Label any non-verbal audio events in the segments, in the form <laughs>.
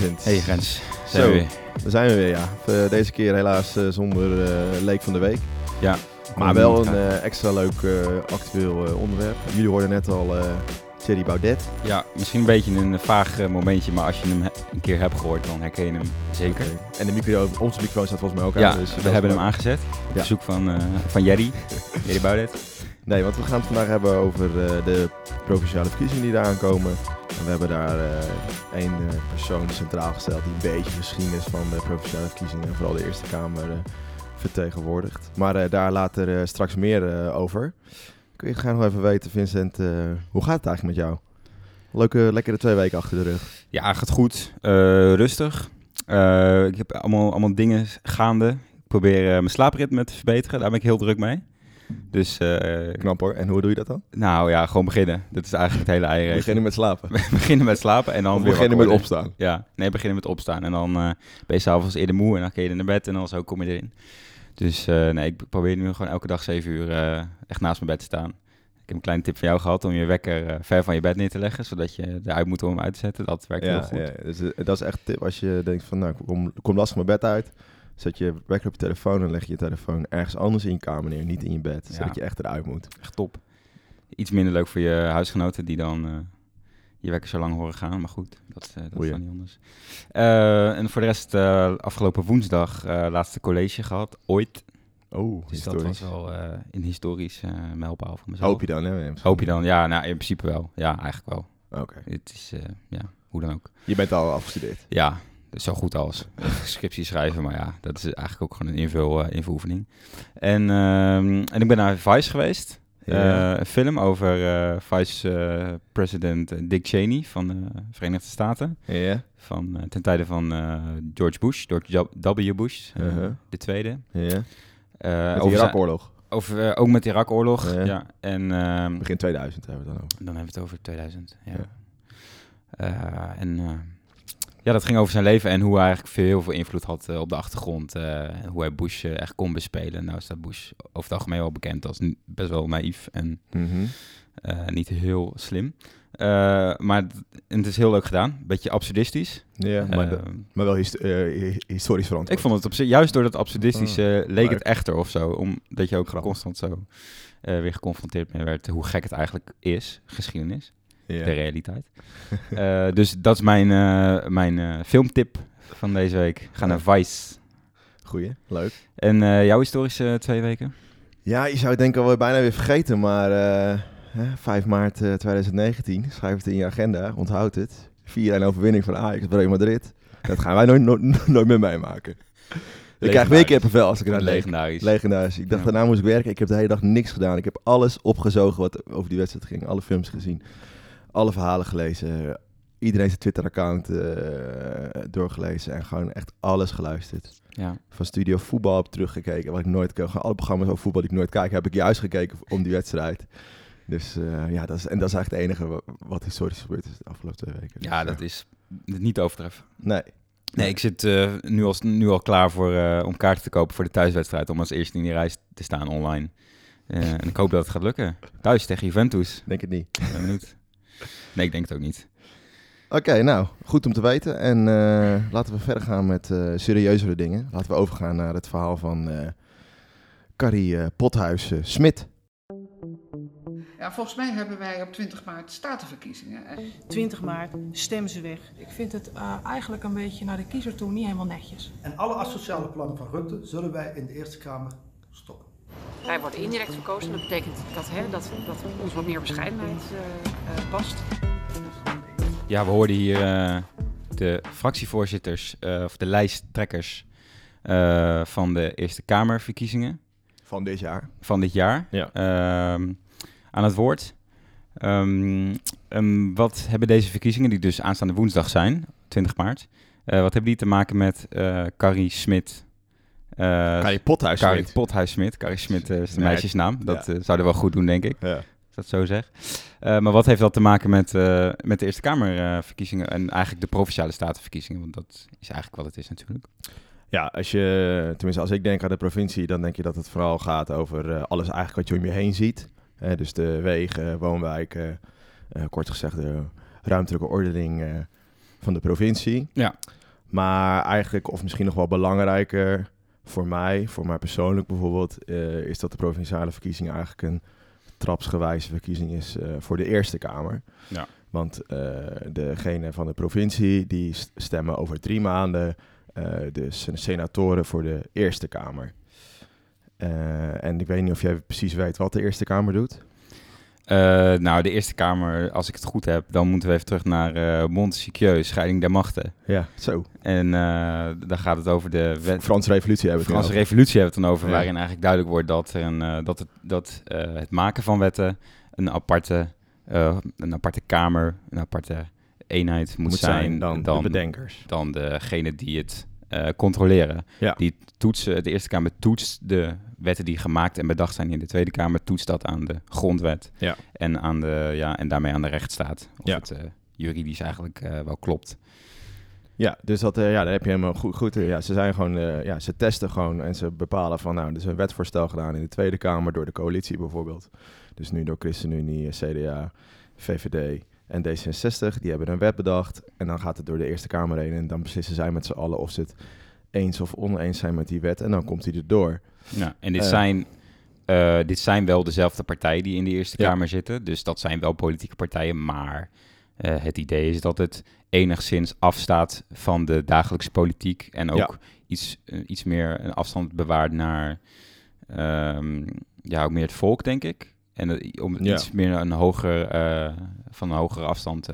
Hey Vincent. Hey Rens, zijn Zo. we weer. Daar zijn we weer, ja. Eh, Deze keer helaas eh, zonder eh, leek van de week. Ja. Maar wel een extra leuk actueel onderwerp. Jullie hoorden net al Thierry Baudet. Ja, misschien een beetje een vaag momentje, maar als je hem he- een keer hebt gehoord, dan herken je hem zeker. En de micro, onze microfoon staat volgens mij ook Ja, aan. Dus we hebben hem aangezet. Op Ja. verzoek van, van Jerry. <laughs> Jerry Baudet. Nee, want we gaan het vandaag hebben over de provinciale verkiezingen die eraan komen. We hebben daar eh, één eh, persoon centraal gesteld die een beetje geschiedenis van de provinciale verkiezingen en vooral de Eerste Kamer eh, vertegenwoordigt. Maar daar later straks meer over. Kun je graag nog even weten, Vincent, hoe gaat het eigenlijk met jou? Leuke, lekkere twee weken achter de rug. Ja, gaat goed. Rustig. Ik heb allemaal, allemaal dingen gaande. Ik probeer mijn slaapritme te verbeteren. Daar ben ik heel druk mee. Dus, eh, Knap hoor. En hoe doe je dat dan? nou ja, gewoon beginnen. Dat is eigenlijk het hele eieren. beginnen met slapen. <laughs> beginnen met slapen en dan Of weer beginnen met opstaan. Ja, nee, beginnen met opstaan. En dan eh ben je s'avonds eerder moe en dan kun je naar bed en dan zo kom je erin. Dus eh, nee, ik probeer nu gewoon elke dag 7 uur echt naast mijn bed te staan. Ik heb een kleine tip van jou gehad om je wekker ver van je bed neer te leggen, zodat je eruit moet om hem uit te zetten. Dat werkt heel goed. ja, dus, dat is echt tip als je denkt van, nou, kom, kom lastig mijn bed uit. Zet je wekker op je telefoon en leg je je telefoon ergens anders in je kamer neer, niet in je bed. Zodat je echt eruit moet. Echt top. Iets minder leuk voor je huisgenoten die dan eh, je wekker zo lang horen gaan. Maar goed, dat, eh, dat is dan niet anders. Eh, en voor de rest, afgelopen woensdag laatste college gehad, ooit. Oh, Dus dat was wel een historisch eh mijlpaal voor mezelf. Hoop je dan, hè? Hoop je dan? Ja, nou, in principe wel. Ja, eigenlijk wel. Oké. Het is, ja, hoe dan ook. Je bent al afgestudeerd. Ja, zo goed als. <laughs> Scriptie schrijven, maar ja, dat is eigenlijk ook gewoon een invul, eh, invuloefening. En, ehm, en ik ben naar Vice geweest. Ja. Eh, een film over eh, Vice-president Dick Cheney van de Verenigde Staten. Ja. Van, ten tijde van George Bush, George W. Bush, Uh-huh. de tweede. Ja. De Irak-oorlog. over, ook met de Irak-oorlog, Ja. ja. En, ehm, Begin 2000 hebben we het dan over. dan hebben we het over 2000. Ja. En ja, dat ging over zijn leven en hoe hij eigenlijk veel, heel veel invloed had eh, op de achtergrond. eh, hoe hij Bush eh, echt kon bespelen. Nou staat Bush over het algemeen wel bekend als best wel naïef en Mhm. niet heel slim. Maar het is heel leuk gedaan. Beetje absurdistisch. Ja, maar, de- maar wel hist- hi- historisch verantwoord. ik vond het op zich, juist door dat absurdistische, leek leuk. het echter of zo. Omdat je ook Grappig. constant zo weer geconfronteerd mee werd hoe gek het eigenlijk is, geschiedenis. De realiteit. <laughs> Eh, dus dat is mijn, eh, mijn eh, filmtip van deze week. Ga naar Vice. Goeie, leuk. En eh, jouw historische twee weken? Ja, je zou het denk ik alweer bijna weer vergeten, maar eh, hè, 5 maart eh, 2019, schrijf het in je agenda, onthoud het. 4-1 overwinning van Ajax op Real Madrid. Dat gaan wij nooit, nooit, <laughs> nooit meer meemaken. Ik krijg weer kippenvel als ik eraan denk. Legendarisch. Legendarisch. Ik dacht, Ja. daarna moest ik werken. Ik heb de hele dag niks gedaan. Ik heb alles opgezogen wat over die wedstrijd ging. Alle films gezien. Alle verhalen gelezen. Iedereen zijn Twitter-account eh, doorgelezen. En gewoon echt alles geluisterd. ja. Van Studio Voetbal heb ik teruggekeken. Wat ik nooit. Gewoon alle programma's over voetbal die ik nooit kijk. Heb ik juist gekeken om die wedstrijd. Dus eh, ja, dat is, en dat is eigenlijk het enige wa- wat historisch gebeurd is de afgelopen twee weken. ja, Dus, dat is niet overtreffen. Nee. Nee, ik zit eh, nu, al, nu al klaar voor, om kaarten te kopen voor de thuiswedstrijd. Om als eerste in die reis te staan online. En ik hoop dat het gaat lukken. Thuis tegen Juventus. Denk het niet. Ben benieuwd. <laughs> <laughs> Nee, ik denk het ook niet. Oké, nou, goed om te weten. En eh, laten we verder gaan met eh, serieuzere dingen. Laten we overgaan naar het verhaal van eh Carrie eh, Pothuis eh, Smit. Ja, volgens mij hebben wij op 20 maart statenverkiezingen. En 20 maart, stem ze weg. Ik vind het eh, eigenlijk een beetje naar de kiezer toe niet helemaal netjes. En alle asociale plannen van Rutte zullen wij in de Eerste Kamer stoppen. Wij worden indirect verkozen. Dat betekent dat, hè, dat, dat ons wat meer bescheidenheid eh, eh, past. Ja, we hoorden hier eh, de fractievoorzitters, eh, of de lijsttrekkers eh, van de Eerste Kamerverkiezingen Van dit jaar. van dit jaar Ja. ehm, aan het woord. Ehm, ehm, wat hebben deze verkiezingen, die dus aanstaande woensdag zijn, 20 maart, eh, wat hebben die te maken met eh Carrie Smit? Eh Carrie Pothuis Carrie Smit. Pothuis Smit. Carrie Smit eh, is de meisjesnaam. Dat ja. eh, zou er wel goed doen, denk ik. Ja. als dat zo zeg. Maar wat heeft dat te maken met, met de Eerste Kamerverkiezingen en eigenlijk de Provinciale Statenverkiezingen? Want dat is eigenlijk wat het is natuurlijk. Ja, als je, tenminste als ik denk aan de provincie, dan denk je dat het vooral gaat over alles eigenlijk wat je om je heen ziet. Eh, dus de wegen, woonwijken, eh, kort gezegd de ruimtelijke ordening, eh, van de provincie. Ja. Maar eigenlijk, of misschien nog wel belangrijker voor mij, voor mij persoonlijk bijvoorbeeld, eh, is dat de provinciale verkiezing eigenlijk een trapsgewijze verkiezing is eh, voor de Eerste Kamer. Ja. Want uh, degene van de provincie, die stemmen over drie maanden de senatoren voor de Eerste Kamer. en ik weet niet of jij precies weet wat de Eerste Kamer doet. Uh, nou, de Eerste Kamer, als ik het goed heb, dan moeten we even terug naar uh, Montesquieu, scheiding der machten. Ja, zo. En uh, daar gaat het over de... Wet... Franse revolutie hebben we het Franse revolutie hebben we het dan over, ja. waarin eigenlijk duidelijk wordt dat, er een, dat, het, dat het maken van wetten een aparte, een aparte kamer, een aparte eenheid moet, moet zijn, zijn dan, dan, de bedenkers. Dan degene die het controleren. Ja. Die toetsen, de Eerste Kamer toetst de wetten die gemaakt en bedacht zijn in de Tweede Kamer, toetst dat aan de grondwet. Ja. En, aan de, ja, en daarmee aan de rechtsstaat. Of Ja. het uh, juridisch eigenlijk uh, wel klopt. Ja, dus dat, uh, ja, daar heb je helemaal goed. goed ja, ze zijn gewoon, ja, ze testen gewoon en ze bepalen van, nou, er is een wetvoorstel gedaan in de Tweede Kamer door de coalitie bijvoorbeeld. Dus nu door ChristenUnie, CDA, VVD en D66. Die hebben een wet bedacht en dan gaat het door de Eerste Kamer heen en dan beslissen zij met z'n allen of ze het eens of oneens zijn met die wet en dan komt hij erdoor. Ja, en dit, Eh. zijn, uh, dit zijn wel dezelfde partijen die in de Eerste Ja. Kamer zitten. Dus dat zijn wel politieke partijen. Maar uh, het idee is dat het enigszins afstaat van de dagelijkse politiek. En ook Ja. iets, iets meer een afstand bewaart naar um, ja, ook meer het volk, denk ik. En om Ja. iets meer een hoger, van een hogere afstand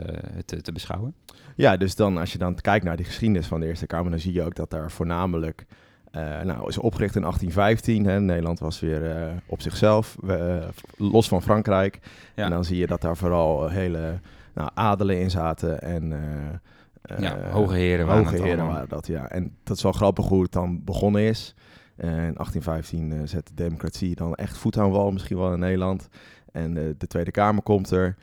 te, te beschouwen. Ja, dus dan als je dan kijkt naar de geschiedenis van de Eerste Kamer, dan zie je ook dat daar voornamelijk, uh, nou, is opgericht in 1815. Hè. Nederland was weer op zichzelf, los van Frankrijk. Ja. En dan zie je dat daar vooral hele nou, adelen in zaten en ja, hoge heren waren hoge heren waren dat, ja. En dat is wel grappig hoe het dan begonnen is. In 1815 zet de democratie dan echt voet aan wal, misschien wel in Nederland. En de Tweede Kamer komt er.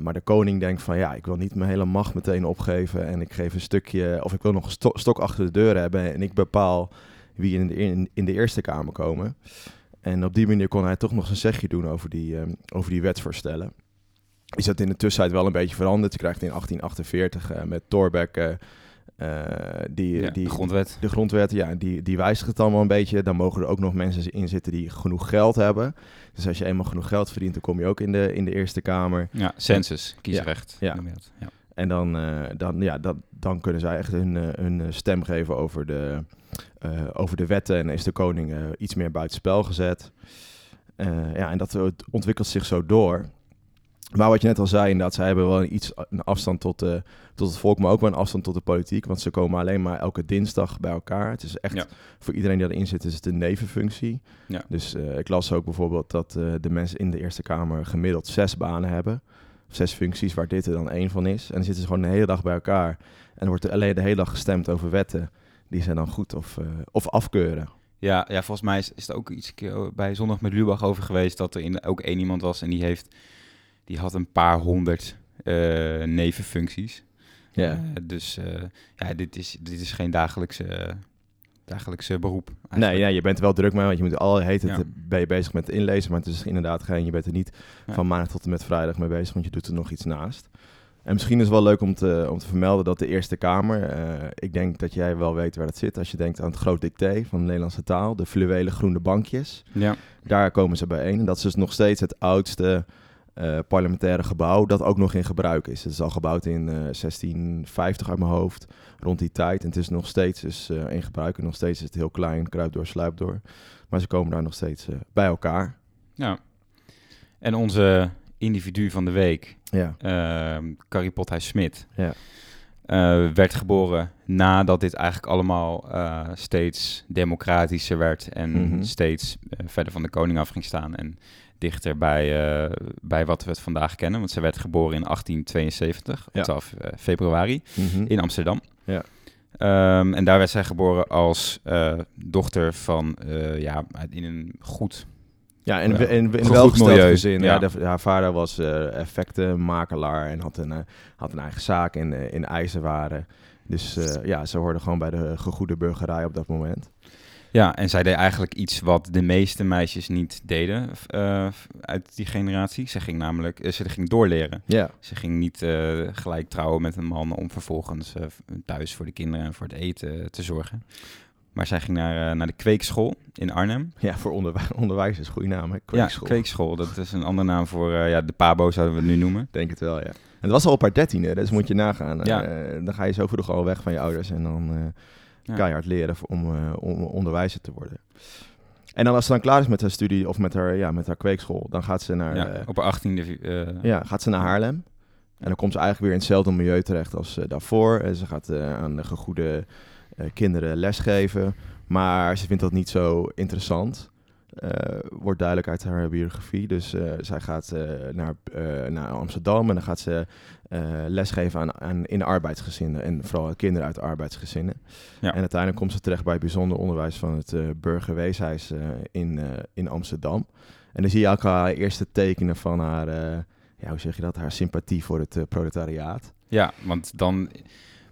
Maar de koning denkt van ja, ik wil niet mijn hele macht meteen opgeven en ik geef een stukje, of ik wil nog een sto stok achter de deur hebben en ik bepaal wie in de, in, de Eerste Kamer komen. En op die manier kon hij toch nog zijn zegje doen over die, um, over die wetsvoorstellen. Is dat in de tussentijd wel een beetje veranderd. Je krijgt in 1848 uh, met Thorbecke uh, die, ja, die de grondwet. De grondwet, ja, die, die wijzigt het allemaal een beetje. Dan mogen er ook nog mensen in zitten die genoeg geld hebben. Dus als je eenmaal genoeg geld verdient, dan kom je ook in de, in de Eerste Kamer. Ja, census, kiesrecht. Ja, ja. ja. En dan, uh, dan, ja, dat, dan kunnen zij echt hun, uh, hun stem geven over de, over de wetten. En is de koning iets meer buitenspel gezet. ja, en dat ontwikkelt zich zo door. Maar wat je net al zei, inderdaad, zij hebben wel een iets een afstand tot, tot het volk, maar ook wel een afstand tot de politiek. Want ze komen alleen maar elke dinsdag bij elkaar. Het is echt, Ja. voor iedereen die erin zit, is het een nevenfunctie. Ja. Dus eh, ik las ook bijvoorbeeld dat eh, de mensen in de Eerste Kamer gemiddeld zes banen hebben. Zes functies, waar dit er dan één van is. En dan zitten ze gewoon de hele dag bij elkaar. En wordt er alleen de hele dag gestemd over wetten. Die zijn dan goed of, eh, of afkeuren. Ja, ja, volgens mij is, is er ook iets bij Zondag met Lubach over geweest dat er in, ook één iemand was en die heeft, die had een paar honderd eh, nevenfuncties. Ja. Eh, dus eh, ja, dit is, dit is geen dagelijkse, dagelijkse beroep. Nee, eigenlijk. ja, je bent er wel druk mee, want je moet al heet het, Ja. ben je bezig met inlezen, maar het is inderdaad geen, je bent er niet Ja. van maandag tot en met vrijdag mee bezig, want je doet er nog iets naast. En misschien is het wel leuk om te, om te vermelden dat de Eerste Kamer, ik denk dat jij wel weet waar dat zit, als je denkt aan het groot dicté van de Nederlandse taal, de fluwelen groene bankjes, Ja. daar komen ze bijeen. En dat is dus nog steeds het oudste eh, parlementaire gebouw dat ook nog in gebruik is. Het is al gebouwd in eh, 1650 uit mijn hoofd, rond die tijd. En het is nog steeds dus, eh, in gebruik en nog steeds is het heel klein, kruip door, sluip door. Maar ze komen daar nog steeds eh, bij elkaar. ja. En onze individu van de week, Ja, uh, Carrie Pothuis-Smit, ja, eh, werd geboren nadat dit eigenlijk allemaal eh, steeds democratischer werd en Mhm. steeds eh, verder van de koning af ging staan en dichter bij, eh, bij wat we het vandaag kennen. Want ze werd geboren in 1872, op Ja. 12 eh, februari, Mhm. in Amsterdam. Ja. Ehm, en daar werd zij geboren als eh, dochter van, ja, in een goed Ja, in, in, in welgesteld gezin. Ja. ja. de- haar vader was effectenmakelaar en had een, had een eigen zaak in, in ijzerwaren. Dus ja, ze hoorden gewoon bij de gegoede burgerij op dat moment. Ja, en zij deed eigenlijk iets wat de meeste meisjes niet deden uh, uit die generatie. Ze ging namelijk, uh, ze ging doorleren. Ja. Ze ging niet uh, gelijk trouwen met een man om vervolgens thuis voor de kinderen en voor het eten te zorgen. Maar zij ging naar, naar de kweekschool in Arnhem. Ja, voor onderwij onderwijzers, goede naam hè? Kweekschool. Ja, kweekschool. Dat is een andere naam voor, ja, de pabo zouden we het nu noemen. Denk het wel, ja. En het was al op haar dertiende, dus moet je nagaan. Ja. dan ga je zo vroeg al weg van je ouders en dan ja. keihard leren om, uh, om onderwijzer te worden. En dan als ze dan klaar is met haar studie of met haar, ja, met haar kweekschool, dan gaat ze naar... Ja, uh, op haar achttiende... Uh, ja, gaat ze naar Haarlem. En dan komt ze eigenlijk weer in hetzelfde milieu terecht als daarvoor. En ze gaat aan de gegoede kinderen lesgeven. Maar ze vindt dat niet zo interessant. Wordt duidelijk uit haar biografie. Dus zij gaat naar, naar Amsterdam en dan gaat ze lesgeven aan, aan, in arbeidsgezinnen. En vooral kinderen uit arbeidsgezinnen. Ja. En uiteindelijk komt ze terecht bij het bijzonder onderwijs van het Burgerweeshuis in, in Amsterdam. En dan zie je ook haar eerste tekenen van haar, ja, hoe zeg je dat, haar sympathie voor het proletariaat. Ja, want dan,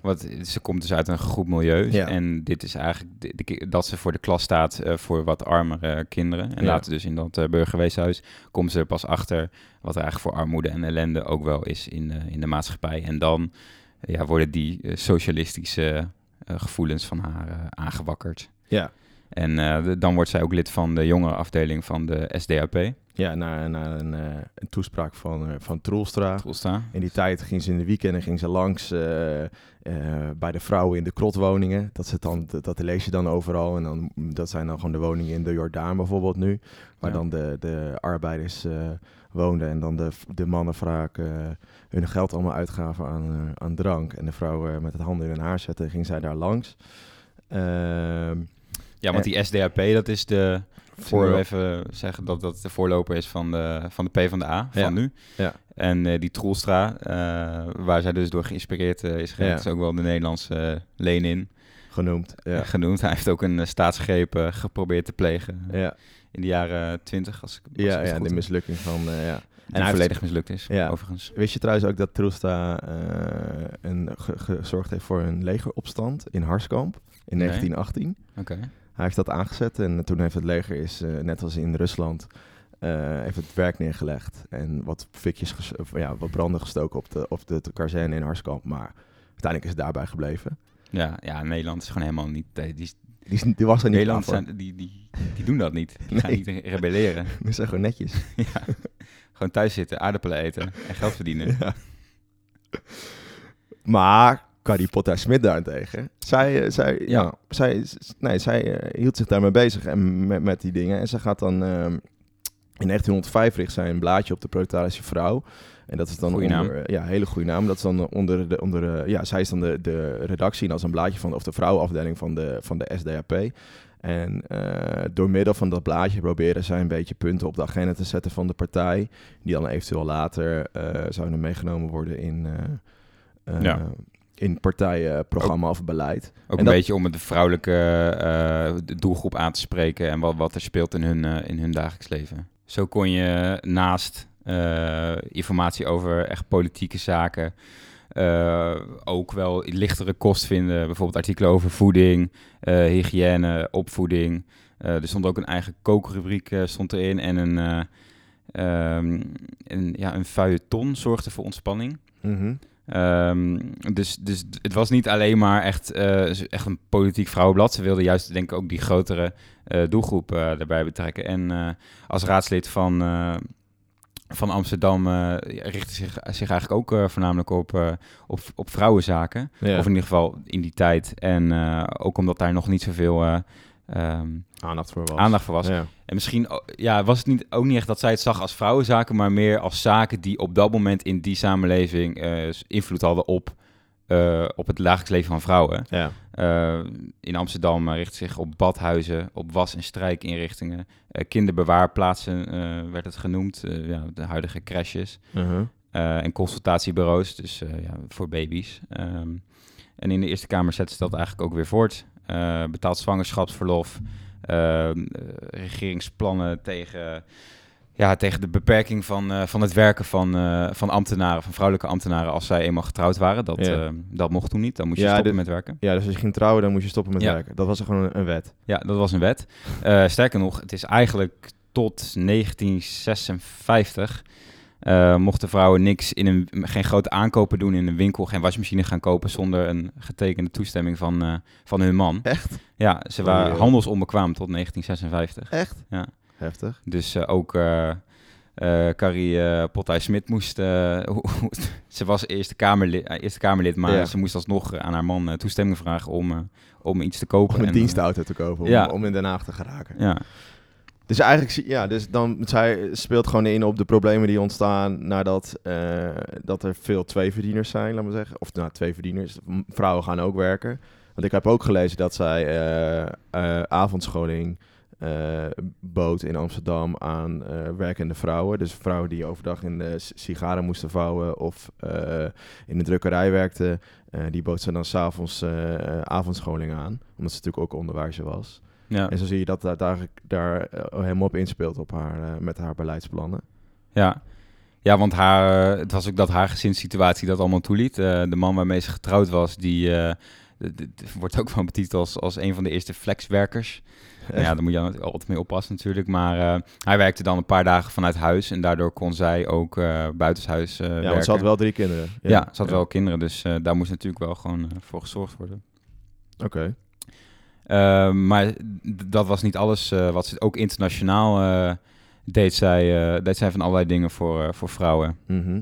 wat, ze komt dus uit een goed milieu. Ja. En dit is eigenlijk de, de, dat ze voor de klas staat voor wat armere kinderen. En Ja. later dus in dat Burgerweeshuis komt ze er pas achter wat er eigenlijk voor armoede en ellende ook wel is in, in de maatschappij. En dan ja, worden die socialistische gevoelens van haar aangewakkerd. Ja. En dan wordt zij ook lid van de jongere afdeling van de SDAP. Ja, na, na een, een toespraak van, van Troelstra. Troelstra. In die tijd ging ze in de weekenden ging ze langs bij de vrouwen in de krotwoningen. Dat, ze dan, dat, dat lees je dan overal. En dan, dat zijn dan gewoon de woningen in de Jordaan bijvoorbeeld nu. Waar Ja. dan de, de arbeiders woonden. En dan de, de mannen vaak uh, hun geld allemaal uitgaven aan, uh, aan drank. En de vrouwen met het handen in hun haar zetten, ging zij daar langs. Ehm Ja, want die SDAP, dat is de... Voor- even zeggen dat dat de voorloper is van de, van de PvdA van Ja. nu. Ja. En eh, die Troelstra, eh, waar zij dus door geïnspireerd eh, is geraakt, Ja. is ook wel de Nederlandse Lenin genoemd. Ja. <laughs> genoemd. Hij heeft ook een staatsgreep geprobeerd te plegen Ja, in de jaren twintig, als ik als ik ja, het ja de mislukking van... ja. Die hij volledig mislukt is, Ja. overigens. Wist je trouwens ook dat Troelstra een, ge- gezorgd heeft voor een legeropstand in Harskamp in Nee. 1918? Oké. Hij heeft dat aangezet en toen heeft het leger, is, eh, net als in Rusland, eh, heeft het werk neergelegd. En wat fikjes, of, ja, wat branden gestoken op de, op de kazerne in Harskamp. Maar uiteindelijk is het daarbij gebleven. Ja, ja, Nederland is gewoon helemaal niet... eh, Die, Die, is- die was er niet Nederland zijn, die, die, die doen dat niet. Die <laughs> gaan Nee. niet rebelleren. <laughs> Die zijn gewoon netjes. <laughs> ja. Gewoon thuis zitten, aardappelen eten en geld verdienen. Ja. Maar Carrie Potter Smit daarentegen, zij, eh, zij, ja. Zij, nee, zij eh, hield zich daarmee bezig en met, met die dingen. En ze gaat dan ehm, in 1905 richt zij een blaadje op de proletarische vrouw. En dat is dan Goeie naam. onder, ja, hele goede naam. Dat is dan onder de, onder de, ja, zij is dan de, de redactie en als een blaadje van, of de vrouwenafdeling van de, van de SDAP. En eh, door middel van dat blaadje proberen zij een beetje punten op de agenda te zetten van de partij. Die dan eventueel later eh, zouden meegenomen worden in, eh, eh, Ja. In partijprogramma of beleid. Ook En een dat- beetje om de vrouwelijke eh, de doelgroep aan te spreken en wat, wat er speelt in hun, eh, in hun dagelijks leven. Zo kon je naast eh, informatie over echt politieke zaken ook wel lichtere kost vinden. Bijvoorbeeld artikelen over voeding, hygiëne, opvoeding. Er stond ook een eigen kookrubriek stond erin en een, ehm, een, ja, een feuilleton zorgde voor ontspanning. Mhm. Ehm, dus, dus het was niet alleen maar echt, eh, echt een politiek vrouwenblad. Ze wilden juist denk ik ook die grotere eh, doelgroep eh daarbij betrekken. En eh, als raadslid van, eh, van Amsterdam eh richtte zich, zich eigenlijk ook eh, voornamelijk op, eh, op, op vrouwenzaken. Ja. Of in ieder geval in die tijd. En eh, ook omdat daar nog niet zoveel eh, ehm, aandacht voor was. aandacht voor was. Ja. En misschien ja, was het niet, ook niet echt dat zij het zag als vrouwenzaken, maar meer als zaken die op dat moment in die samenleving eh, invloed hadden op, eh, op het dagelijks leven van vrouwen. Ja. Eh, in Amsterdam richt zich op badhuizen, op was- en strijkinrichtingen, kinderbewaarplaatsen werd het genoemd, ja, de huidige crashes. Eh, en consultatiebureaus, dus ja, voor baby's. Ehm, en in de Eerste Kamer zetten ze dat eigenlijk ook weer voort. Eh, betaald zwangerschapsverlof, ehm, eh, regeringsplannen tegen ja, tegen de beperking van, eh, van het werken van, van ambtenaren, van vrouwelijke ambtenaren, als zij eenmaal getrouwd waren. Dat, Ja. dat mocht toen niet. Dan moest je Ja, stoppen dit- met werken. Ja, dus als je ging trouwen, dan moest je stoppen met Ja. werken. Dat was gewoon een, een wet. Ja, dat was een wet. Sterker nog, het is eigenlijk tot 1956 eh, mochten vrouwen niks in een, geen grote aankopen doen in een winkel, geen wasmachine gaan kopen zonder een getekende toestemming van, eh, van hun man. Echt? Ja, ze waren handelsonbekwaam tot 1956. Echt? Ja. Heftig. Dus eh, ook Carrie Pothuis-Smit moest... <laughs> ze was Eerste Kamerlid, Eerste Kamerlid maar Ja. ze moest alsnog aan haar man toestemming vragen om, om iets te kopen. Om een En, dienstauto te kopen, om, Ja. om in Den Haag te geraken. Ja, Dus eigenlijk, ja, dus dan zij speelt gewoon in op de problemen die ontstaan nadat eh, dat er veel tweeverdieners zijn, laat maar zeggen. Of nou, tweeverdieners. Vrouwen gaan ook werken. Want ik heb ook gelezen dat zij eh, eh, avondscholing bood in Amsterdam aan werkende vrouwen. Dus vrouwen die overdag in de sigaren moesten vouwen of in de drukkerij werkten. die bood ze dan s'avonds avonds avondscholing aan. Omdat ze natuurlijk ook onderwijzer was. Ja, En zo zie je dat dat eigenlijk daar eh, helemaal op inspeelt op haar, eh, met haar beleidsplannen. ja. Ja, want haar, eh, het was ook dat haar gezinssituatie dat allemaal toeliet. De man waarmee ze getrouwd was, die wordt ook wel betiteld als, als een van de eerste flexwerkers. Ja, daar moet je altijd mee oppassen natuurlijk. Maar hij werkte dan een paar dagen vanuit huis en daardoor kon zij ook eh buitenshuis ja, werken. want ze had wel drie kinderen. Ja, ze had wel kinderen, dus daar moest natuurlijk wel gewoon voor gezorgd worden. Oké. Eh, maar dat was niet alles eh, wat ze ook internationaal eh, deed. Zij, eh, deed zij van allerlei dingen voor, voor vrouwen. Mhm.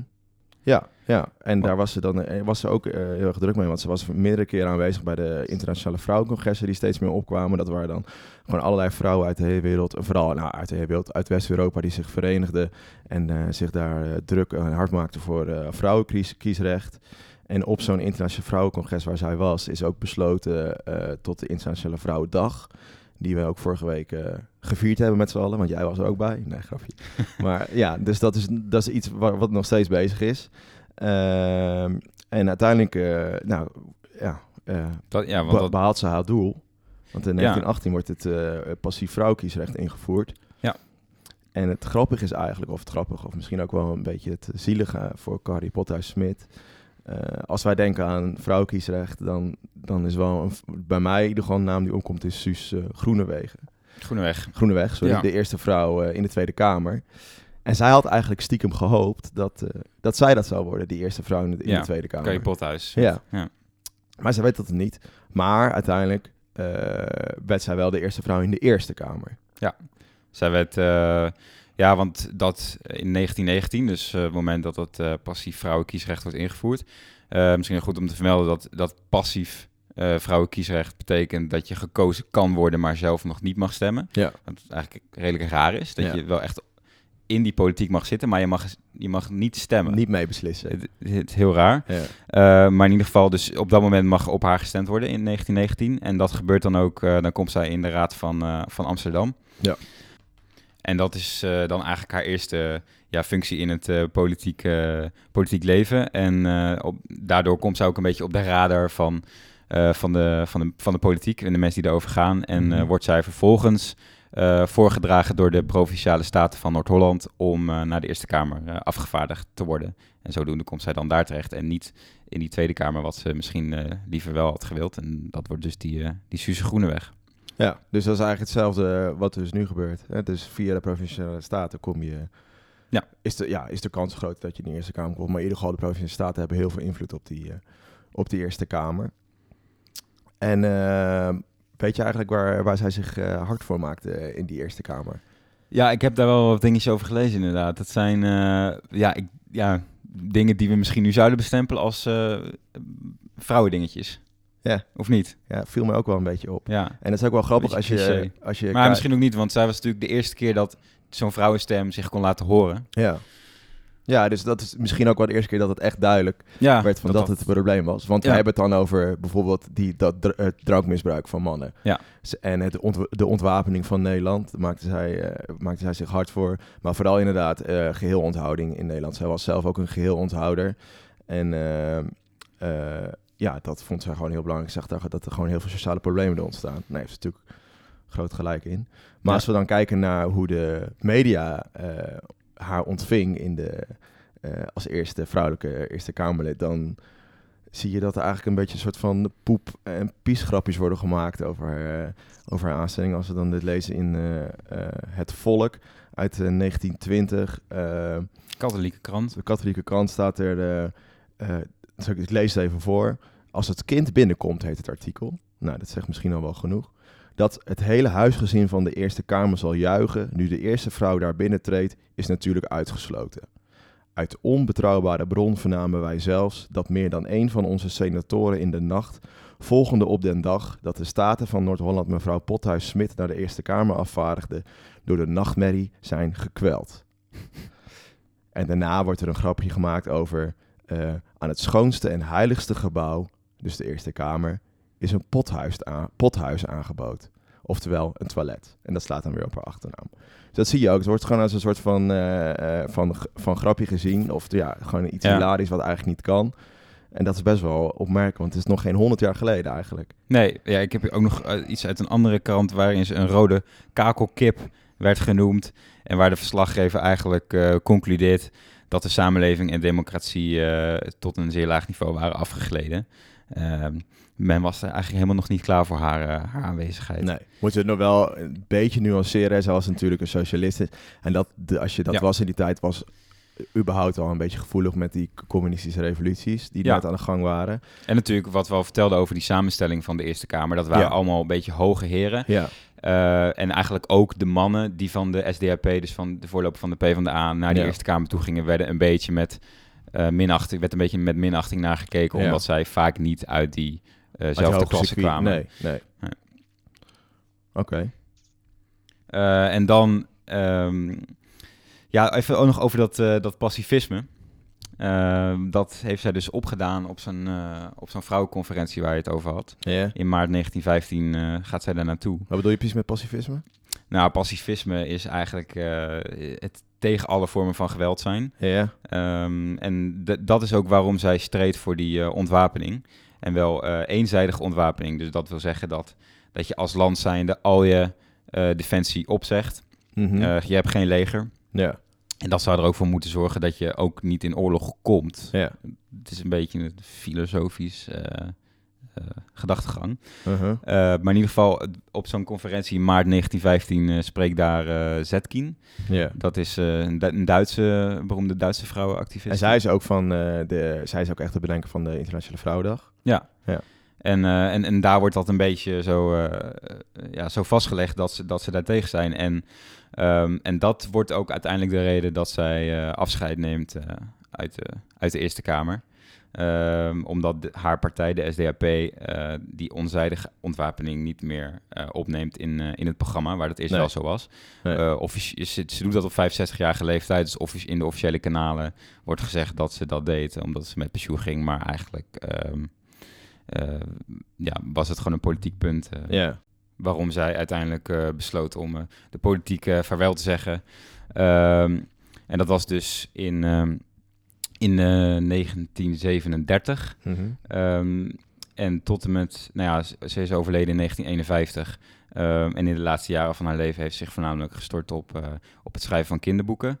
Ja, ja. En daar was ze dan was ze ook heel erg druk mee, want ze was meerdere keren aanwezig bij de internationale vrouwencongressen die steeds meer opkwamen. Dat waren dan gewoon allerlei vrouwen uit de hele wereld, vooral nou, uit de hele wereld, uit West-Europa, die zich verenigden en zich daar druk en hard maakten voor vrouwenkiesrecht. En op zo'n internationaal vrouwencongres waar zij was, is ook besloten eh, tot de Internationale Vrouwendag. Die we ook vorige week eh, gevierd hebben met z'n allen, want jij was er ook bij. Nee, grapje. <laughs> maar ja, dus dat is, dat is iets wa- wat nog steeds bezig is. Ehm, en uiteindelijk, eh, nou ja, Dat, ja, want dat, behaalt ze haar doel. Want in Ja. 1918 wordt het passief vrouwenkiesrecht ingevoerd. Ja. En het grappige is eigenlijk, of het grappige, of misschien ook wel een beetje het zielige voor Carrie Pothuis-Smit. Eh, als wij denken aan vrouwenkiesrecht, dan, dan is wel een, bij mij geval een naam die omkomt, is Suus eh, Groenewegen. Groeneweg. Groeneweg, sorry, Ja. de eerste vrouw eh, in de Tweede Kamer. En zij had eigenlijk stiekem gehoopt dat, dat zij dat zou worden, die eerste vrouw in de, in Ja, de Tweede Kamer. Carrie Pothuis. Ja. ja. Maar ze weet dat niet. Maar uiteindelijk werd zij wel de eerste vrouw in de Eerste Kamer. Zij werd, ja, want dat in 1919, dus eh, het moment dat het eh, passief vrouwenkiesrecht wordt ingevoerd. eh, misschien goed om te vermelden dat, dat passief eh, vrouwenkiesrecht betekent dat je gekozen kan worden, maar zelf nog niet mag stemmen. Ja. Wat eigenlijk redelijk raar is, dat Ja. je wel echt in die politiek mag zitten, maar je mag, je mag niet stemmen. Niet mee beslissen. Het, het is heel raar. Ja. Eh, maar in ieder geval, dus op dat moment mag op haar gestemd worden in 1919. En dat gebeurt dan ook, eh, dan komt zij in de Raad van, eh, van Amsterdam. Ja. En dat is eh, dan eigenlijk haar eerste ja, functie in het eh, politiek, eh, politiek leven. En op, daardoor komt zij ook een beetje op de radar van, van, de, van, de, van de politiek en de mensen die erover gaan. En Mhm. wordt zij vervolgens voorgedragen door de Provinciale Staten van Noord-Holland om naar de Eerste Kamer afgevaardigd te worden. En zodoende komt zij dan daar terecht en niet in die Tweede Kamer, wat ze misschien liever wel had gewild. En dat wordt dus die, die Suze Groeneweg. Ja, dus dat is eigenlijk hetzelfde wat dus nu gebeurt. Hè? Dus via de Provinciale Staten kom je... Ja. Is de, ja, is de kans groot dat je in de Eerste Kamer komt. Maar in ieder geval, de Provinciale Staten hebben heel veel invloed op die, eh, op die Eerste Kamer. En eh, weet je eigenlijk waar, waar zij zich eh, hard voor maakte eh, in die Eerste Kamer? Ja, ik heb daar wel wat dingetjes over gelezen inderdaad. Dat zijn eh, ja, ik, ja, dingen die we misschien nu zouden bestempelen als eh vrouwendingetjes. Ja. Of niet? Ja, viel me ook wel een beetje op. Ja. En dat is ook wel grappig als je, cliché. als je Maar kijkt- misschien ook niet, want zij was natuurlijk de eerste keer dat zo'n vrouwenstem zich kon laten horen. Ja. Ja, dus dat is misschien ook wel de eerste keer dat het echt duidelijk Ja, werd van dat, het een probleem was. Want Ja. we hebben het dan over bijvoorbeeld die, dat, dr- het drankmisbruik van mannen. Ja. En het ont- de ontwapening van Nederland daar maakte zij, eh, maakte zij zich hard voor. Maar vooral inderdaad eh geheelonthouding in Nederland. Zij was zelf ook een geheelonthouder. En eh, eh, ja, dat vond zij gewoon heel belangrijk. Ik zag daar dat er gewoon heel veel sociale problemen er ontstaan. Nee, heeft ze natuurlijk groot gelijk in. Maar als we dan kijken naar hoe de media eh, haar ontving in de, eh, als eerste vrouwelijke Eerste Kamerlid, dan zie je dat er eigenlijk een beetje een soort van poep- en piesgrapjes worden gemaakt over, eh, over haar aanstelling. Als we dan dit lezen in Het Volk uit eh, 1920. eh, Katholieke krant. de katholieke krant staat er, ik, ik lees het even voor. Als het kind binnenkomt, heet het artikel. Nou, dat zegt misschien al wel genoeg. Dat het hele huisgezin van de Eerste Kamer zal juichen nu de eerste vrouw daar binnentreedt, is natuurlijk uitgesloten. Uit onbetrouwbare bron vernamen wij zelfs dat meer dan één van onze senatoren in de nacht, volgende op den dag dat de Staten van Noord-Holland mevrouw Pothuis-Smit naar de Eerste Kamer afvaardigde, door de nachtmerrie zijn gekweld. <laughs> En daarna wordt er een grapje gemaakt over eh, aan het schoonste en heiligste gebouw, dus de Eerste Kamer, is een pothuis, aan, pothuis aangeboden. Oftewel een toilet. En dat slaat dan weer op haar achternaam. Dus dat zie je ook. Het wordt gewoon als een soort van, eh, eh, van, van grapje gezien. Of ja, gewoon iets Ja. hilarisch wat eigenlijk niet kan. En dat is best wel opmerkelijk, want het is nog geen honderd jaar geleden eigenlijk. Nee, ja, ik heb ook nog eh, iets uit een andere krant waarin ze een rode kakelkip werd genoemd. En waar de verslaggever eigenlijk concludeert dat de samenleving en democratie eh, tot een zeer laag niveau waren afgegleden. Ehm, men was er eigenlijk helemaal nog niet klaar voor haar, eh, haar aanwezigheid. Nee, moeten we het nog wel een beetje nuanceren. Zij was natuurlijk een socialist. En dat, de, als je dat Ja. was in die tijd, was überhaupt al een beetje gevoelig met die communistische revoluties die Ja. net aan de gang waren. En natuurlijk wat we al vertelden over die samenstelling van de Eerste Kamer. Dat waren Ja. allemaal een beetje hoge heren. Ja, Eh, en eigenlijk ook de mannen die van de SDAP, dus van de voorloper van de PvdA, naar de Ja. Eerste Kamer toe gingen, werden een beetje met eh, minachting, werd een beetje met minachting naar gekeken, Ja. omdat zij vaak niet uit die eh hoge klasse circuit. kwamen. Nee, nee. Nee. Oké. En dan, ehm, ja, even ook nog over dat, dat pacifisme. Ehm, dat heeft zij dus opgedaan op zo'n eh, op zo'n vrouwenconferentie waar je het over had. In maart 1915 eh, gaat zij daar naartoe. Wat bedoel je precies met pacifisme? Nou, pacifisme is eigenlijk eh, het tegen alle vormen van geweld zijn. Ja. Ehm, en d- dat is ook waarom zij streed voor die ontwapening. En wel eenzijdige ontwapening. Dus dat wil zeggen dat, dat je als land zijnde al je defensie opzegt. Mhm. Eh, je hebt geen leger. ja. En dat zou er ook voor moeten zorgen dat je ook niet in oorlog komt. Ja. Het is een beetje een filosofisch eh, eh, gedachtegang. Uh-huh. Eh, maar in ieder geval, op zo'n conferentie in maart 1915 eh, spreekt daar Zetkin. Ja. Dat is een, Du- een Duitse, beroemde Duitse vrouwenactivist. En zij is ook van de, zij is ook echt de bedenker van de Internationale Vrouwendag. En, eh, en, en daar wordt dat een beetje zo, ja, zo vastgelegd dat ze, dat ze daar tegen zijn. En, ehm, en dat wordt ook uiteindelijk de reden dat zij eh, afscheid neemt eh, uit, de, uit de Eerste Kamer. Ehm, omdat de- haar partij, de SDAP, eh, die onzijdige ontwapening niet meer eh, opneemt in, eh, in het programma, waar dat eerst Nee. wel zo was. Nee. Eh, ze, ze doet dat op 65-jarige leeftijd. Dus offici- in de officiële kanalen wordt gezegd dat ze dat deed eh, omdat ze met pensioen ging. Maar eigenlijk ehm, eh, ja, was het gewoon een politiek punt. eh, Ja. Waarom zij uiteindelijk eh, besloot om eh, de politiek eh, vaarwel te zeggen. Ehm, en dat was dus in, ehm, in eh, 1937. Mhm. Ehm, en tot en met, nou ja, ze is overleden in 1951. Ehm, en in de laatste jaren van haar leven heeft ze zich voornamelijk gestort op, op het schrijven van kinderboeken.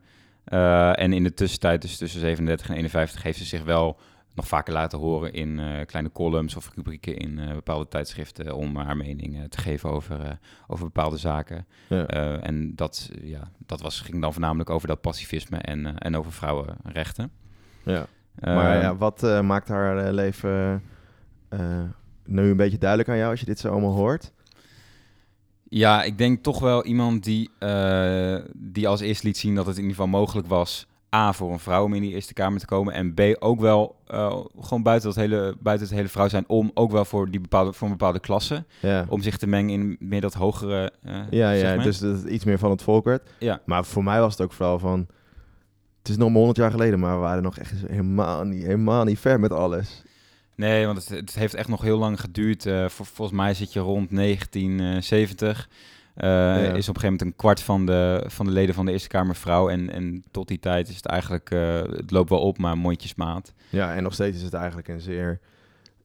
En in de tussentijd, dus tussen 37 en 51, heeft ze zich wel nog vaker laten horen in eh, kleine columns of rubrieken in eh, bepaalde tijdschriften om haar mening eh, te geven over, over bepaalde zaken. Ja. En dat, ja, dat was, ging dan voornamelijk over dat pacifisme en, en over vrouwenrechten. ja. Maar ja, wat maakt haar leven nu een beetje duidelijk aan jou als je dit zo allemaal hoort? Ja, ik denk toch wel iemand die, die als eerst liet zien dat het in ieder geval mogelijk was. A, voor een vrouw om in die Eerste Kamer te komen. En B, ook wel eh, gewoon buiten, dat hele, buiten het hele vrouw zijn. Om ook wel voor, die bepaalde, voor een bepaalde klasse. Ja. Om zich te mengen in meer dat hogere eh, Ja, ja dus dat het iets meer van het volk werd. Ja. Maar voor mij was het ook vooral van... Het is nog maar 100 jaar geleden, maar we waren nog echt helemaal niet, helemaal niet ver met alles. Nee, want het, het heeft echt nog heel lang geduurd. Eh, vol- volgens mij zit je rond 1970. Eh, Is op een gegeven moment een kwart van de, van de leden van de Eerste Kamer vrouw. En, en tot die tijd is het eigenlijk... eh, het loopt wel op, maar mondjesmaat. Ja, en nog steeds is het eigenlijk een zeer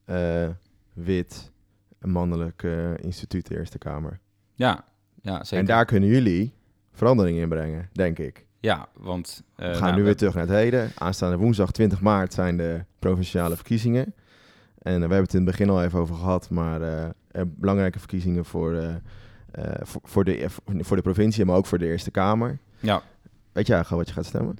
eh, wit, mannelijk instituut, de Eerste Kamer. Ja, Ja, zeker. En daar kunnen jullie verandering in brengen, denk ik. Ja, want... We gaan nou, nu we- weer terug naar het heden. Aanstaande woensdag 20 maart zijn de provinciale verkiezingen. En we hebben het in het begin al even over gehad, maar belangrijke verkiezingen voor, voor, voor, de, voor de provincie, maar ook voor de Eerste Kamer. Ja. Weet jij gewoon wat je gaat stemmen?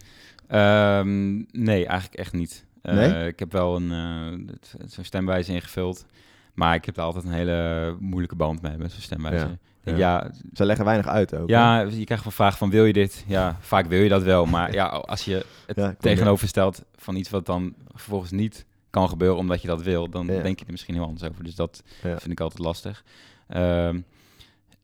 Ehm, nee, eigenlijk echt niet. Eh, Nee? Ik heb wel een, eh, zo'n stemwijze ingevuld. Maar ik heb daar altijd een hele moeilijke band mee met zo'n stemwijze. Ja, Ja, Ze leggen weinig uit ook. hè? ja, je krijgt van vraag van wil je dit? Ja, vaak wil je dat wel. Maar <laughs> ja, als je het Ja, kom tegenover stelt van iets wat dan vervolgens niet kan gebeuren omdat je dat wil, dan denk je er misschien heel anders over. Dus dat vind ik altijd lastig. Ehm,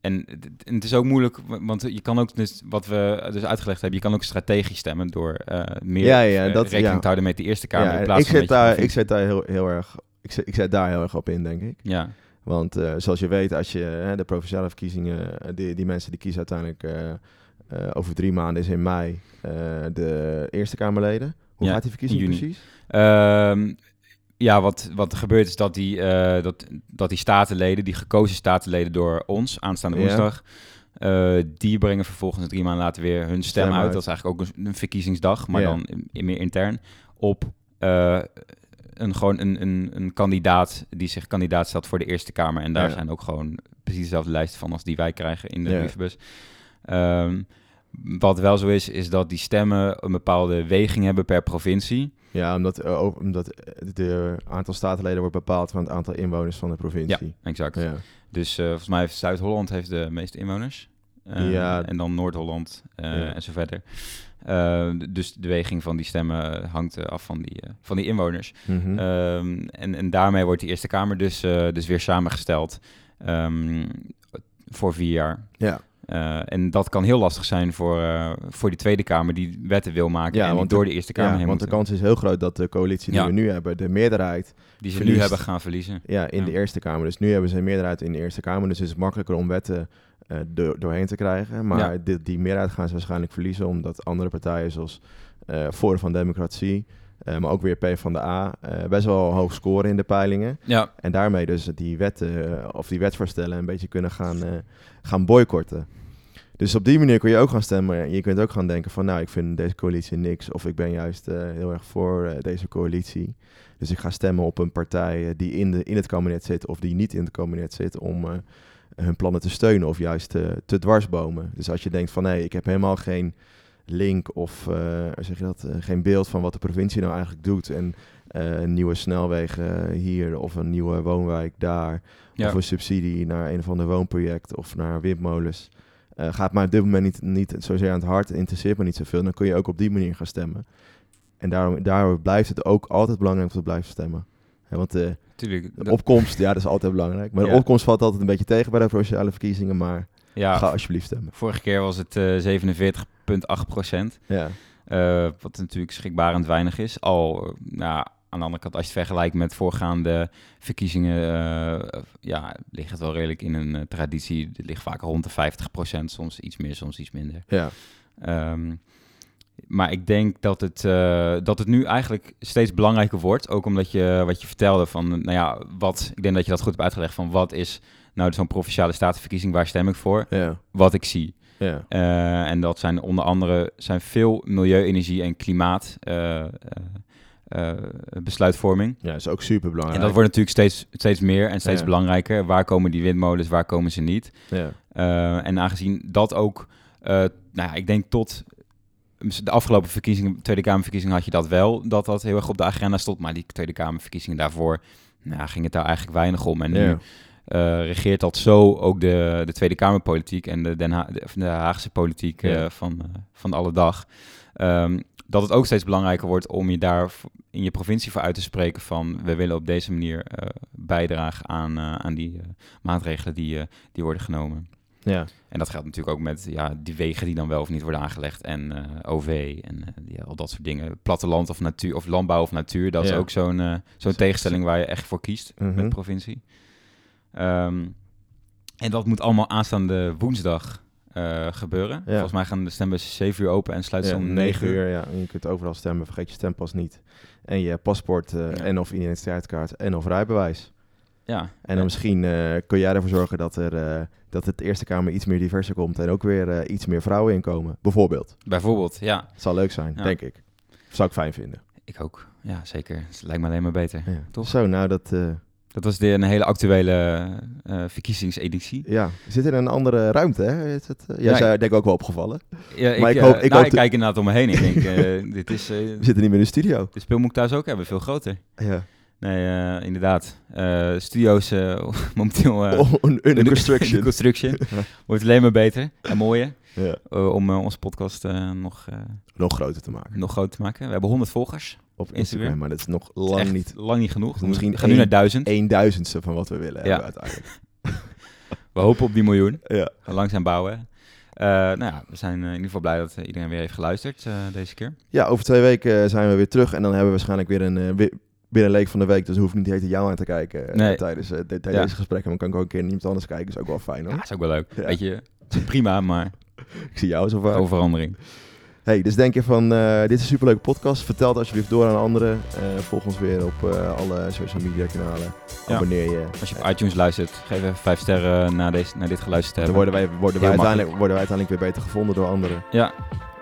en het- en het is ook moeilijk, want je kan ook, dus, wat we dus uitgelegd hebben, je kan ook strategisch stemmen door eh, meer Ja, ja, eh, dat- rekening ja. te houden met de Eerste Kamer Ja, in plaats ik van zet daar, ik zet daar heel, heel erg, ik zet, ik zet daar heel erg op in, denk ik. Ja, Want eh, zoals je weet, als je hè, de provinciale verkiezingen, die, die mensen die kiezen uiteindelijk over drie maanden is in mei de Eerste Kamerleden. Hoe Ja, gaat die verkiezing precies? Ehm, ja wat, wat er gebeurt is dat die, eh, dat, dat die statenleden, die gekozen statenleden door ons aanstaande Ja. woensdag, eh, die brengen vervolgens drie maanden later weer hun stem, Stem uit. uit. Dat is eigenlijk ook een, een verkiezingsdag, maar Ja. dan in- meer intern, op eh, een, gewoon een, een, een kandidaat die zich kandidaat stelt voor de Eerste Kamer. En daar Ja. zijn ook gewoon precies dezelfde lijsten van als die wij krijgen in de Ja. brievenbus. Ehm, wat wel zo is, is dat die stemmen een bepaalde weging hebben per provincie. Ja, omdat, eh, ook- omdat de aantal statenleden wordt bepaald van het aantal inwoners van de provincie. Exact. Ja. Dus eh, volgens mij heeft Zuid-Holland heeft de meeste inwoners. Eh, Ja. En dan Noord-Holland eh, Ja. en zo verder. Eh, dus de weging van die stemmen hangt eh, af van die, eh, van die inwoners. Mhm. Ehm, en, en daarmee wordt die Eerste Kamer dus, eh, dus weer samengesteld ehm, voor vier jaar. ja. Eh, en dat kan heel lastig zijn voor, eh, voor die Tweede Kamer die wetten wil maken Ja, en want door de- de Eerste Kamer ja, heen want de kans is heel groot dat de coalitie die Ja. we nu hebben, de meerderheid die ze verliest. nu hebben gaan verliezen. ja, in de Eerste Kamer. Dus nu hebben ze een meerderheid in de Eerste Kamer. Dus is het makkelijker om wetten eh, do- doorheen te krijgen. Maar die, die meerderheid gaan ze waarschijnlijk verliezen, omdat andere partijen zoals eh Forum van Democratie, eh, maar ook weer P van de A, eh, best wel hoog scoren in de peilingen. Ja, En daarmee dus die wetten eh, of die wetsvoorstellen een beetje kunnen gaan, eh, gaan boycotten. Dus op die manier kun je ook gaan stemmen. Je kunt ook gaan denken van nou, ik vind deze coalitie niks. Of ik ben juist eh, heel erg voor eh, deze coalitie. Dus ik ga stemmen op een partij eh, die in, de, in het kabinet zit of die niet in het kabinet zit om hun plannen te steunen of juist eh, te dwarsbomen. Dus als je denkt van nee, ik heb helemaal geen link of zeg je dat, geen beeld van wat de provincie nou eigenlijk doet. En nieuwe snelwegen hier of een nieuwe woonwijk daar. Ja. Of een subsidie naar een of ander woonproject of naar windmolens. Eh, gaat mij op dit moment niet, niet zozeer aan het hart, interesseert me niet zoveel. Dan kun je ook op die manier gaan stemmen. En daarom, daarom blijft het ook altijd belangrijk om te blijven stemmen. Want de, natuurlijk. de opkomst, ja, dat is altijd belangrijk. Maar de Ja. opkomst valt altijd een beetje tegen bij de provinciale verkiezingen. Maar ja, ga alsjeblieft stemmen. vorige keer was het eh 47,8 procent. Ja, Eh, wat natuurlijk schrikbarend weinig is. Al, eh, nou, aan de andere kant, als je het vergelijkt met voorgaande verkiezingen, eh, ja, ligt het wel redelijk in een eh, traditie. Het ligt vaak rond de 50% soms iets meer, soms iets minder. ja. Ehm, maar ik denk dat het, eh, dat het nu eigenlijk steeds belangrijker wordt. Ook omdat je wat je vertelde van, nou ja, wat, ik denk dat je dat goed hebt uitgelegd van wat is nou zo'n provinciale statenverkiezing, waar stem ik voor? ja, Wat ik zie. ja. En dat zijn onder andere zijn veel milieu, energie en klimaat besluitvorming. Ja, dat is ook super En belangrijk. dat wordt natuurlijk steeds, steeds meer en steeds Ja. belangrijker. Waar komen die windmolens, waar komen ze niet? Ja, Eh, en aangezien dat ook, eh, nou ja, ik denk tot de afgelopen verkiezingen, Tweede Kamerverkiezingen had je dat wel, dat dat heel erg op de agenda stond. Maar die Tweede Kamerverkiezingen daarvoor, nou, ging het daar eigenlijk weinig om. En nu ja. eh, regeert dat zo ook de, de Tweede Kamerpolitiek en de, Den Ha- de, Haagse politiek eh, van, eh, van alle dag. Ehm, dat het ook steeds belangrijker wordt om je daar in je provincie voor uit te spreken van we willen op deze manier eh, bijdragen aan, eh, aan die eh, maatregelen die, die worden genomen. ja. En dat geldt natuurlijk ook met ja, die wegen die dan wel of niet worden aangelegd. En OV en ja, al dat soort dingen. Platteland of natuur of landbouw of natuur. Dat is ook zo'n zo'n Zo- tegenstelling waar je echt voor kiest Mhm. met de provincie. Ehm, en dat moet allemaal aanstaande woensdag eh, gebeuren. Ja. Volgens mij gaan de stembussen 7 uur open en sluiten Ja, ze om 9 9 uur. uur, ja. En je kunt overal stemmen, vergeet je stempas niet. En je paspoort eh, Ja. en of identiteitskaart en of rijbewijs. Ja, En dan misschien eh, kun jij ervoor zorgen dat er dat het Eerste Kamer iets meer diverser komt en ook weer iets meer vrouwen inkomen. Bijvoorbeeld. Bijvoorbeeld, ja. Het zal leuk zijn, denk ik. Zou ik fijn vinden. Ik ook. Ja, zeker. Het lijkt me alleen maar beter. Ja. Toch? Zo, nou dat... Dat was de, een hele actuele eh verkiezingseditie. ja, we zitten in een andere ruimte, hè? Is het, eh, jij Ja, zei denk ik ook wel opgevallen. Ja, Maar ik eh, hoop- ik nou, hoop ik te- kijk inderdaad om me heen. Ik denk, <laughs> dit is... We zitten niet meer in de studio. de speel moet ik thuis ook hebben, veel groter. Ja. Nee, inderdaad. Studio's <laughs> momenteel... <laughs> under- construction. under construction. Wordt alleen maar beter en mooier. Ja. eh, om eh, onze podcast eh, nog, Nog groter te maken. nog groter te maken. We hebben 100 volgers. Op Instagram. Maar dat is nog is lang niet Lang niet genoeg. We Misschien gaan nu naar 1000. een duizendste van wat we willen Ja. hebben uiteindelijk. <laughs> We hopen op die miljoen. Ja. Langzaam bouwen. Nou ja, we zijn in ieder geval blij dat iedereen weer heeft geluisterd deze keer. ja, over twee weken zijn we weer terug en dan hebben we waarschijnlijk weer een... weer, weer een leek van de week, dus hoef niet de tijd jou aan te kijken Nee. tijdens, de- tijdens Ja. deze gesprekken. Dan kan ik ook een keer naar iemand anders kijken, is ook wel fijn hoor. Ja, is ook wel leuk. Weet je, het is prima, maar Ik zie jou zo vaak. over verandering. Hey, dus denk je van, eh, dit is een superleuke podcast. Vertel het alsjeblieft door aan anderen. Eh, volg ons weer op eh, alle social media kanalen. Ja. Abonneer je. Als je op iTunes luistert, geef even 5 sterren na, deze, na dit geluisterd te Dan hebben. worden wij, worden, wij uiteindelijk, worden wij uiteindelijk weer beter gevonden door anderen. Ja,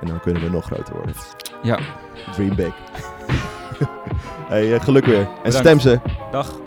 En dan kunnen we nog groter worden. ja. Dream big. <laughs> hey, geluk weer. En Bedankt. stem ze. Dag.